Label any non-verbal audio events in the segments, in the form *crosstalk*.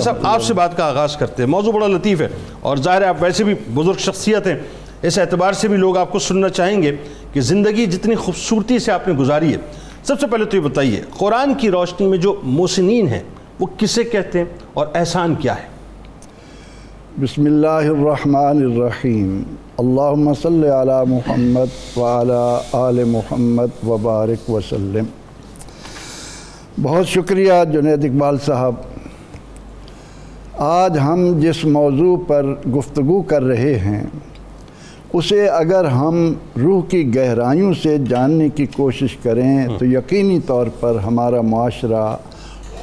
صاحب، آپ سے بات کا آغاز کرتے ہیں۔ موضوع بڑا لطیف ہے اور ظاہر ہے آپ ویسے بھی بزرگ شخصیت ہیں۔ اس اعتبار سے بھی لوگ آپ کو سننا چاہیں گے کہ زندگی جتنی خوبصورتی سے آپ نے گزاری ہے۔ سب سے پہلے تو یہ بتائیے، قرآن کی روشنی میں جو موسنین ہیں، وہ کسے کہتے ہیں اور احسان کیا ہے؟ بسم اللہ الرحمن الرحیم۔ اللہم صلی علی محمد وعلی آل محمد وبارک وسلم۔ بہت شکریہ جنید اقبال صاحب۔ آج ہم جس موضوع پر گفتگو کر رہے ہیں اسے اگر ہم روح کی گہرائیوں سے جاننے کی کوشش کریں تو یقینی طور پر ہمارا معاشرہ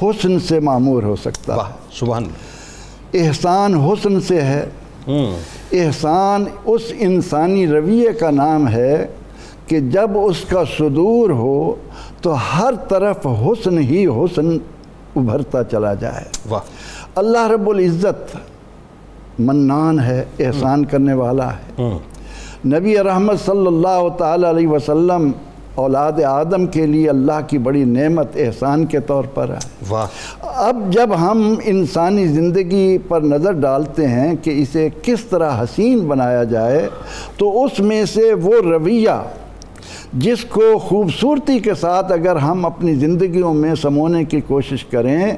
حسن سے معمور ہو سکتا۔ واہ سبحان احسان حسن سے ہے۔ احسان اس انسانی رویے کا نام ہے کہ جب اس کا صدور ہو تو ہر طرف حسن ہی حسن ابھرتا چلا جائے۔ واہ۔ اللہ رب العزت منان ہے احسان کرنے والا ہے۔ نبی رحمت صلی اللہ تعالی علیہ وسلم اولاد آدم کے لیے اللہ کی بڑی نعمت احسان کے طور پر ہے۔ واہ۔ اب جب ہم انسانی زندگی پر نظر ڈالتے ہیں کہ اسے کس طرح حسین بنایا جائے تو اس میں سے وہ رویہ جس کو خوبصورتی کے ساتھ اگر ہم اپنی زندگیوں میں سمونے کی کوشش کریں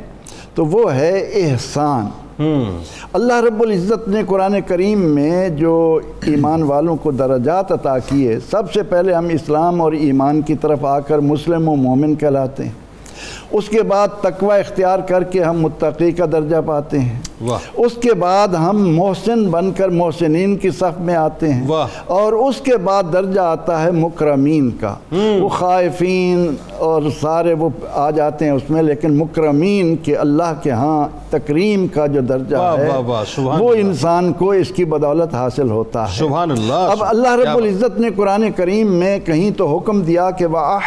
تو وہ ہے احسان۔ اللہ رب العزت نے قرآن کریم میں جو ایمان والوں کو درجات عطا کیے سب سے پہلے ہم اسلام اور ایمان کی طرف آ کر مسلم و مومن کہلاتے ہیں۔ اس کے بعد تقوی اختیار کر کے ہم متقی کا درجہ پاتے ہیں۔ اس کے بعد ہم محسن بن کر محسنین کی صف میں آتے ہیں۔ اور اس کے بعد درجہ آتا ہے مکرمین کا۔ وہ خائفین اور سارے وہ آ جاتے ہیں اس میں لیکن مکرمین کے اللہ کے ہاں تکریم کا جو درجہ ہے وہ انسان کو اس کی بدولت حاصل ہوتا ہے۔ سبحان اللہ اب اللہ رب العزت نے قرآن کریم میں کہیں تو حکم دیا کہ وہ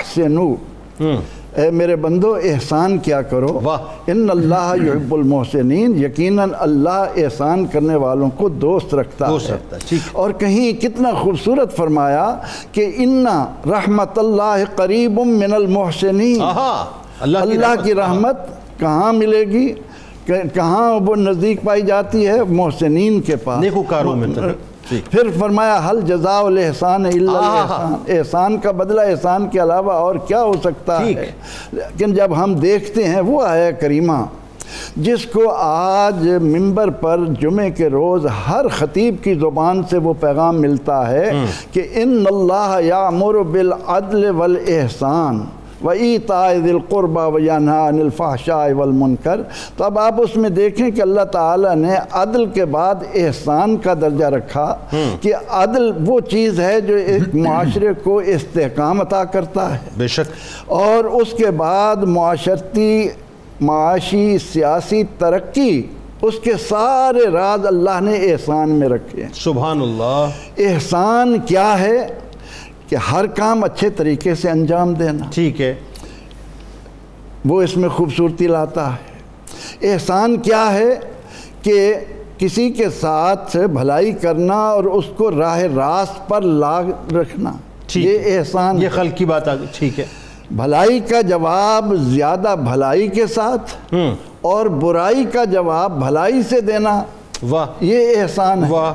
اے میرے بندو احسان کیا کرو؟ واہ۔ ان اللہ یحب المحسنین یقیناً اللہ احسان کرنے والوں کو دوست رکھتا دوست ہے۔ رکھتا اور کہیں کتنا خوبصورت فرمایا کہ انا رحمت اللہ قریب من المحسنین اللہ کی اللہ رحمت کی رحمت۔ کہاں ملے گی؟ کہ- کہاں وہ نزدیک پائی جاتی ہے؟ محسنین کے پاس۔ نیکوکاروں میں پھر فرمایا حل جزاء الاحسان الا۔ الاحسان. احسان کا بدلہ احسان کے علاوہ اور کیا ہو سکتا۔ ہے؟ لیکن جب ہم دیکھتے ہیں وہ آیا کریمہ جس کو آج ممبر پر جمعے کے روز ہر خطیب کی زبان سے وہ پیغام ملتا ہے کہ ان اللہ یامر بالعدل والاحسان۔ وَإِيْتَاءِ ذِي الْقُرْبَى وَيَنْهَى عَنِ الْفَحْشَاءِ وَالْمُنْكَرِ تو اب آپ اس میں دیکھیں کہ اللہ تعالیٰ نے عدل کے بعد احسان کا درجہ رکھا کہ عدل وہ چیز ہے جو ایک *clears throat* معاشرے کو استحکام عطا کرتا ہے۔ بے شک۔ اور اس کے بعد معاشرتی معاشی سیاسی ترقی اس کے سارے راز اللہ نے احسان میں رکھے۔ سبحان اللہ۔ احسان کیا ہے؟ کہ ہر کام اچھے طریقے سے انجام دینا۔ ٹھیک ہے۔ وہ اس میں خوبصورتی لاتا ہے۔ احسان کیا ہے کہ کسی کے ساتھ بھلائی کرنا اور اس کو راہ راست پر لا رکھنا۔ یہ احسان یہ خلق کی بات آ گئی۔ ٹھیک ہے۔ بھلائی کا جواب زیادہ بھلائی کے ساتھ اور برائی کا جواب بھلائی سے دینا۔ واہ۔ یہ احسان ہے۔ واہ۔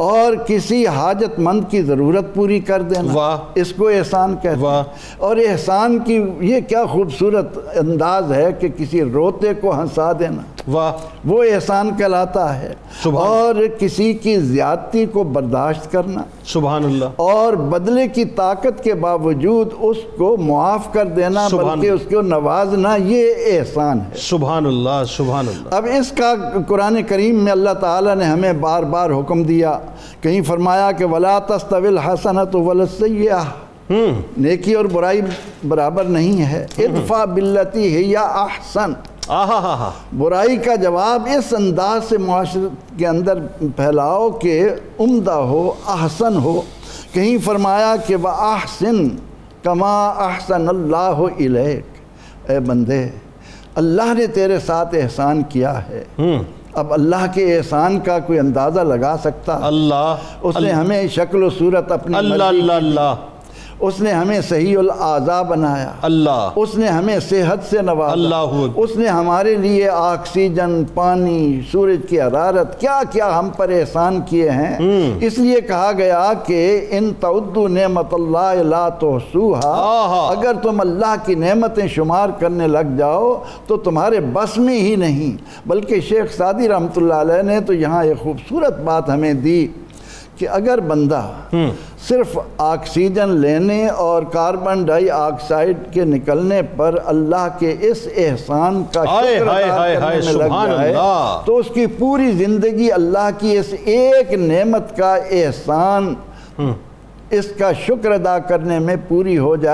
اور کسی حاجت مند کی ضرورت پوری کر دینا۔ واہ۔ اس کو احسان کہتے ہیں۔ اور احسان کی یہ کیا خوبصورت انداز ہے کہ کسی روتے کو ہنسا دینا۔ واہ وہ احسان کہلاتا ہے۔ سبحان اور کسی کی زیادتی کو برداشت کرنا۔ سبحان اللہ۔ اور بدلے کی طاقت کے باوجود اس کو معاف کر دینا بلکہ اس کو نوازنا یہ احسان ہے۔ سبحان اللہ سبحان اللہ۔ اب اس کا قرآن کریم میں اللہ تعالیٰ نے ہمیں بار بار حکم دیا کہیں فرمایا کہ ولا تستوی ولا السیئہ ہم نیکی اور برائی برابر نہیں ہے۔ ادفع باللتی ہے یا احسن۔ آہا برائی کا جواب اس انداز سے معاشرت کے اندر پھیلاؤ کہ عمدہ ہو احسن ہو۔ کہیں فرمایا کہ وہ احسن کما احسن اللہ الیک۔ اے بندے اللہ نے تیرے ساتھ احسان کیا ہے۔ اب اللہ کے احسان کا کوئی اندازہ لگا سکتا؟ اللہ اس نے ہمیں شکل و صورت اپنی اللہ اللہ اللہ۔ اس نے ہمیں صحیح الاعضاء بنایا۔ اللہ۔ اس نے ہمیں صحت سے نوازا۔ اللہ۔ اس نے ہمارے لیے آکسیجن پانی سورج کی حرارت کیا کیا ہم پر احسان کیے ہیں۔ اس لیے کہا گیا کہ ان تعدو نعمت اللہ لا آہا۔ اگر تم اللہ کی نعمتیں شمار کرنے لگ جاؤ تو تمہارے بس میں ہی نہیں بلکہ شیخ سعدی رحمۃ اللہ علیہ نے تو یہاں ایک خوبصورت بات ہمیں دی۔ کہ اگر بندہ صرف آکسیجن لینے اور کاربن ڈائی آکسائڈ کے نکلنے پر اللہ کے اس احسان کا شکر میں لگ جائے۔ تو اس کی پوری زندگی اللہ کی اس ایک نعمت کا احسان اس کا شکر ادا کرنے میں پوری ہو جائے